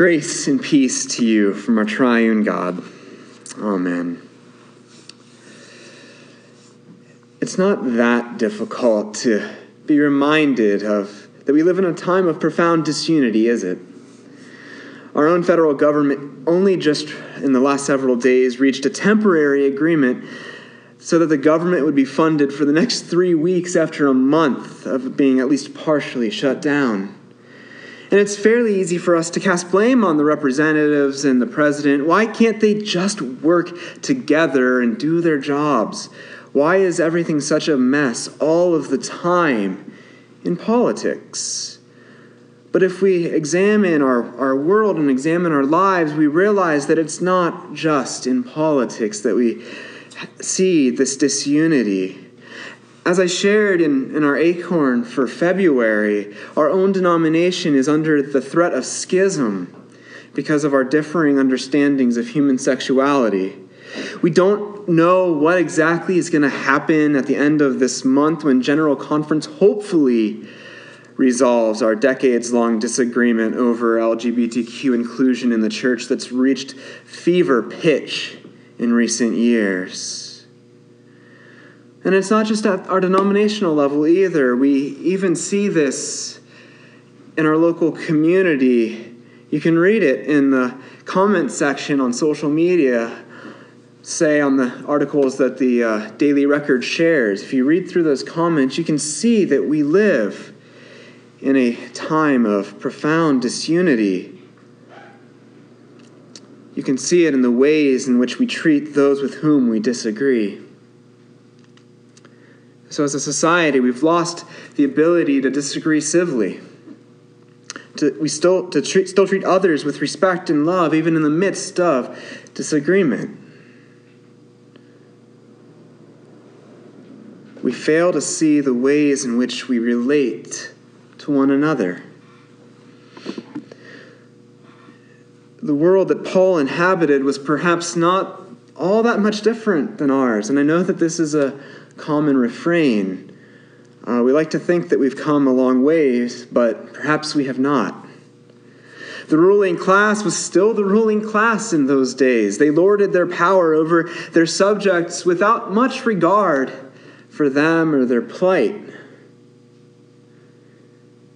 Grace and peace to you from our triune God. Amen. It's not that difficult to be reminded of that we live in a time of profound disunity, is it? Our own federal government only just in the last several days reached a temporary agreement so that the government would be funded for the next three weeks after a month of being at least partially shut down. And it's fairly easy for us to cast blame on the representatives and the president. Why can't they just work together and do their jobs? Why is everything such a mess all of the time in politics? But if we examine our, our world and examine our lives, we realize that it's not just in politics that we see this disunity. As I shared in, in our Acorn for February, our own denomination is under the threat of schism because of our differing understandings of human sexuality. We don't know what exactly is going to happen at the end of this month when General Conference hopefully resolves our decades long disagreement over LGBTQ inclusion in the church that's reached fever pitch in recent years. And it's not just at our denominational level either. We even see this in our local community. You can read it in the comment section on social media, say on the articles that the uh, Daily Record shares. If you read through those comments, you can see that we live in a time of profound disunity. You can see it in the ways in which we treat those with whom we disagree. So, as a society, we've lost the ability to disagree civilly. To, we still, to treat, still treat others with respect and love, even in the midst of disagreement. We fail to see the ways in which we relate to one another. The world that Paul inhabited was perhaps not all that much different than ours. And I know that this is a common refrain. Uh, we like to think that we've come a long ways, but perhaps we have not. The ruling class was still the ruling class in those days. They lorded their power over their subjects without much regard for them or their plight.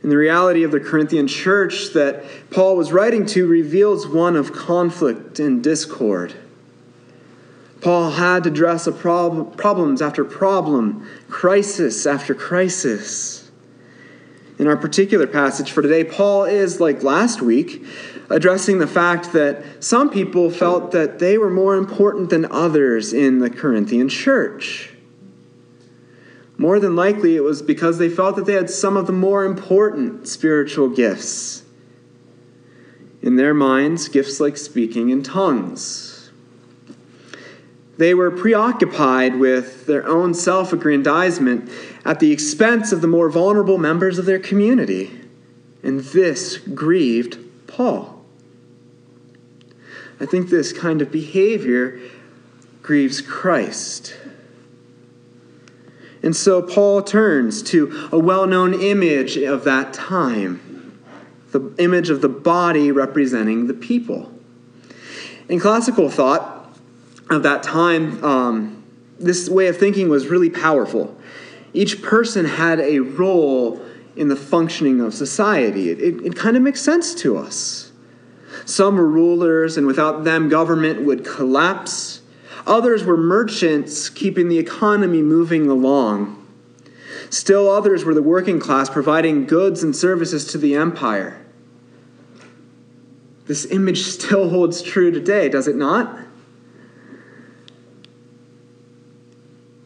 And the reality of the Corinthian church that Paul was writing to reveals one of conflict and discord. Paul had to address prob- problems after problem, crisis after crisis. In our particular passage for today, Paul is, like last week, addressing the fact that some people felt that they were more important than others in the Corinthian church. More than likely, it was because they felt that they had some of the more important spiritual gifts. In their minds, gifts like speaking in tongues they were preoccupied with their own self aggrandizement at the expense of the more vulnerable members of their community. And this grieved Paul. I think this kind of behavior grieves Christ. And so Paul turns to a well known image of that time the image of the body representing the people. In classical thought, of that time, um, this way of thinking was really powerful. Each person had a role in the functioning of society. It, it, it kind of makes sense to us. Some were rulers, and without them, government would collapse. Others were merchants, keeping the economy moving along. Still others were the working class, providing goods and services to the empire. This image still holds true today, does it not?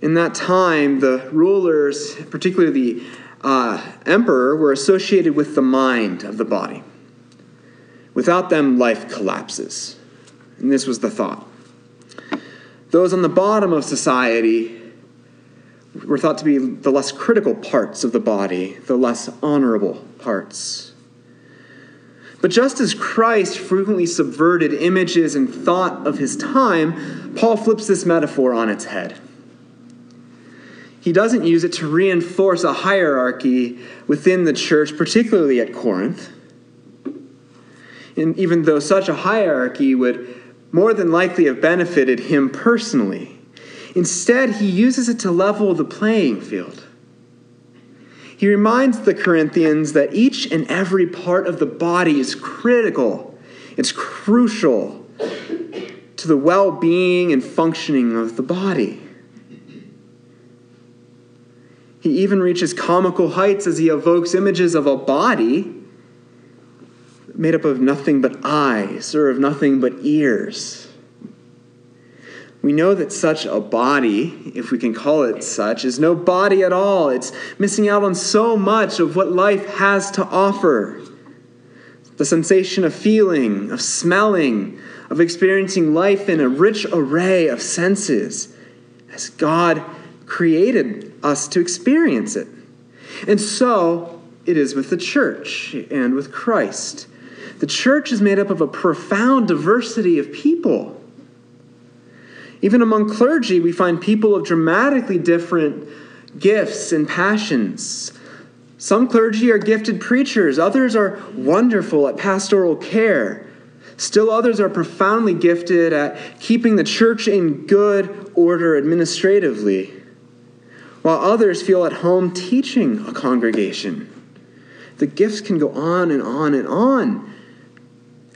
In that time, the rulers, particularly the uh, emperor, were associated with the mind of the body. Without them, life collapses. And this was the thought. Those on the bottom of society were thought to be the less critical parts of the body, the less honorable parts. But just as Christ frequently subverted images and thought of his time, Paul flips this metaphor on its head. He doesn't use it to reinforce a hierarchy within the church, particularly at Corinth. and even though such a hierarchy would more than likely have benefited him personally, instead he uses it to level the playing field. He reminds the Corinthians that each and every part of the body is critical, it's crucial to the well being and functioning of the body. He even reaches comical heights as he evokes images of a body made up of nothing but eyes or of nothing but ears. We know that such a body, if we can call it such, is no body at all. It's missing out on so much of what life has to offer the sensation of feeling, of smelling, of experiencing life in a rich array of senses as God created us to experience it. And so it is with the church and with Christ. The church is made up of a profound diversity of people. Even among clergy, we find people of dramatically different gifts and passions. Some clergy are gifted preachers, others are wonderful at pastoral care. Still, others are profoundly gifted at keeping the church in good order administratively, while others feel at home teaching a congregation. The gifts can go on and on and on.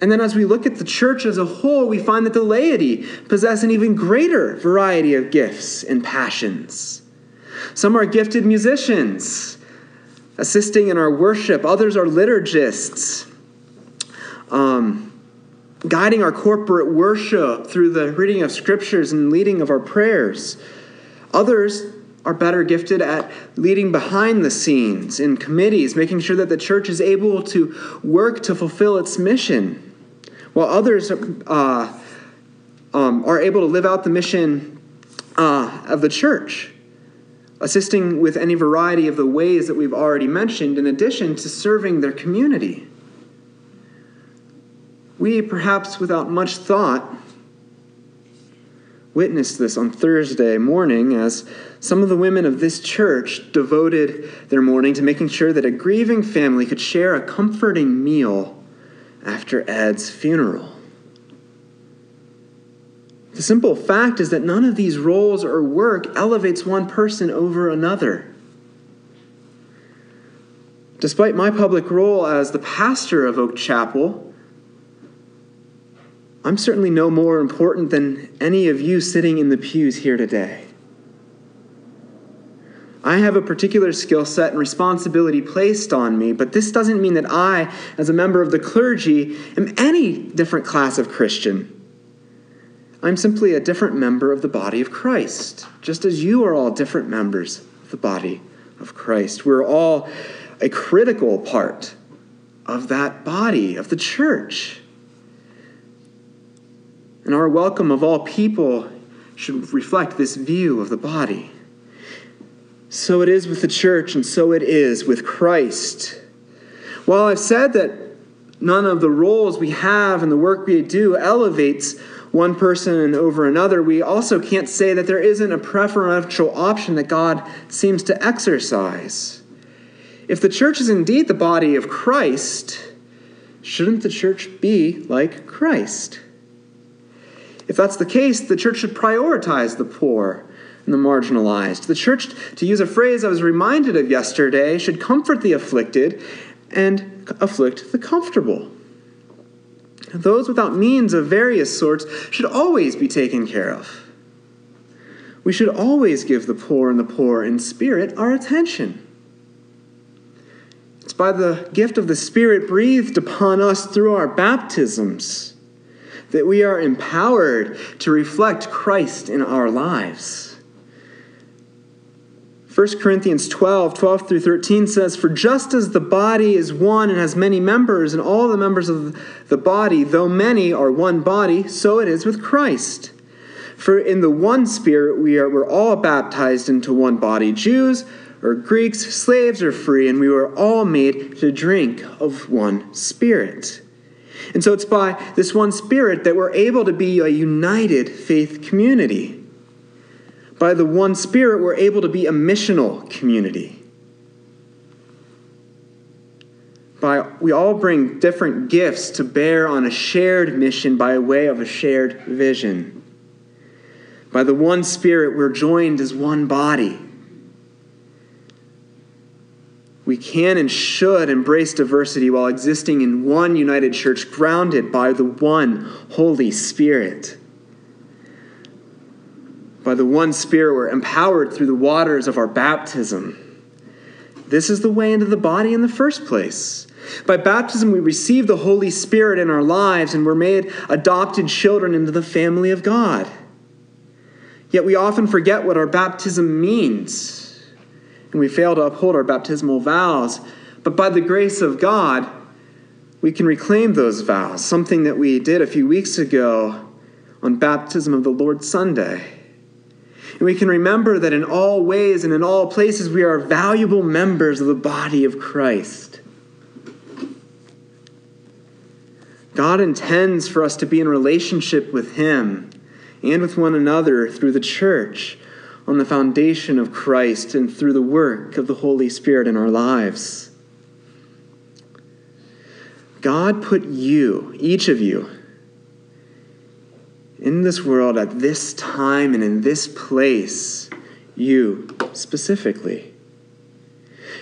And then as we look at the church as a whole, we find that the laity possess an even greater variety of gifts and passions. Some are gifted musicians, assisting in our worship, others are liturgists, um, guiding our corporate worship through the reading of scriptures and leading of our prayers. Others are better gifted at leading behind the scenes in committees, making sure that the church is able to work to fulfill its mission while others uh, um, are able to live out the mission uh, of the church, assisting with any variety of the ways that we've already mentioned, in addition to serving their community. We, perhaps without much thought, witnessed this on Thursday morning as some of the women of this church devoted their morning to making sure that a grieving family could share a comforting meal after Ed's funeral. The simple fact is that none of these roles or work elevates one person over another. Despite my public role as the pastor of Oak Chapel, I'm certainly no more important than any of you sitting in the pews here today. I have a particular skill set and responsibility placed on me, but this doesn't mean that I, as a member of the clergy, am any different class of Christian. I'm simply a different member of the body of Christ, just as you are all different members of the body of Christ. We're all a critical part of that body, of the church. And our welcome of all people should reflect this view of the body. So it is with the church, and so it is with Christ. While I've said that none of the roles we have and the work we do elevates one person over another, we also can't say that there isn't a preferential option that God seems to exercise. If the church is indeed the body of Christ, shouldn't the church be like Christ? If that's the case, the church should prioritize the poor and the marginalized. The church, to use a phrase I was reminded of yesterday, should comfort the afflicted and afflict the comfortable. Those without means of various sorts should always be taken care of. We should always give the poor and the poor in spirit our attention. It's by the gift of the Spirit breathed upon us through our baptisms that we are empowered to reflect Christ in our lives. 1 Corinthians 12, 12 through 13 says, For just as the body is one and has many members, and all the members of the body, though many, are one body, so it is with Christ. For in the one Spirit we are we're all baptized into one body, Jews or Greeks, slaves or free, and we were all made to drink of one Spirit. And so it's by this one Spirit that we're able to be a united faith community by the one Spirit, we're able to be a missional community. by we all bring different gifts to bear on a shared mission by way of a shared vision. By the one Spirit, we're joined as one body. We can and should embrace diversity while existing in one united church grounded by the one Holy Spirit. By the one Spirit, we're empowered through the waters of our baptism. This is the way into the body in the first place. By baptism, we receive the Holy Spirit in our lives and we're made adopted children into the family of God. Yet we often forget what our baptism means, and we fail to uphold our baptismal vows. But by the grace of God, we can reclaim those vows, something that we did a few weeks ago on baptism of the Lord Sunday. And we can remember that in all ways and in all places, we are valuable members of the body of Christ. God intends for us to be in relationship with Him and with one another through the church on the foundation of Christ and through the work of the Holy Spirit in our lives. God put you, each of you, in this world at this time and in this place, you specifically.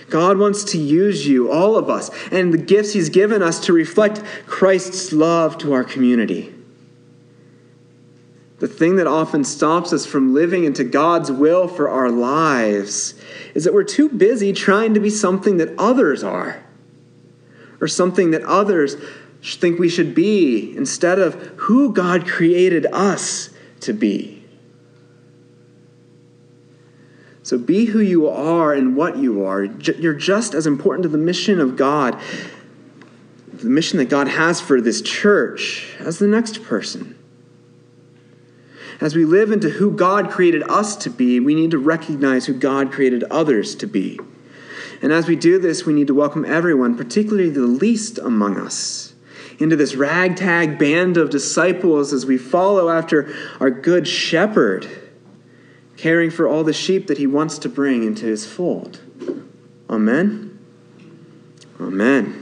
God wants to use you, all of us, and the gifts He's given us to reflect Christ's love to our community. The thing that often stops us from living into God's will for our lives is that we're too busy trying to be something that others are, or something that others think we should be, instead of who God created us to be. So be who you are and what you are. You're just as important to the mission of God, the mission that God has for this church, as the next person. As we live into who God created us to be, we need to recognize who God created others to be. And as we do this, we need to welcome everyone, particularly the least among us, into this ragtag band of disciples as we follow after our good shepherd caring for all the sheep that he wants to bring into his fold. Amen. Amen.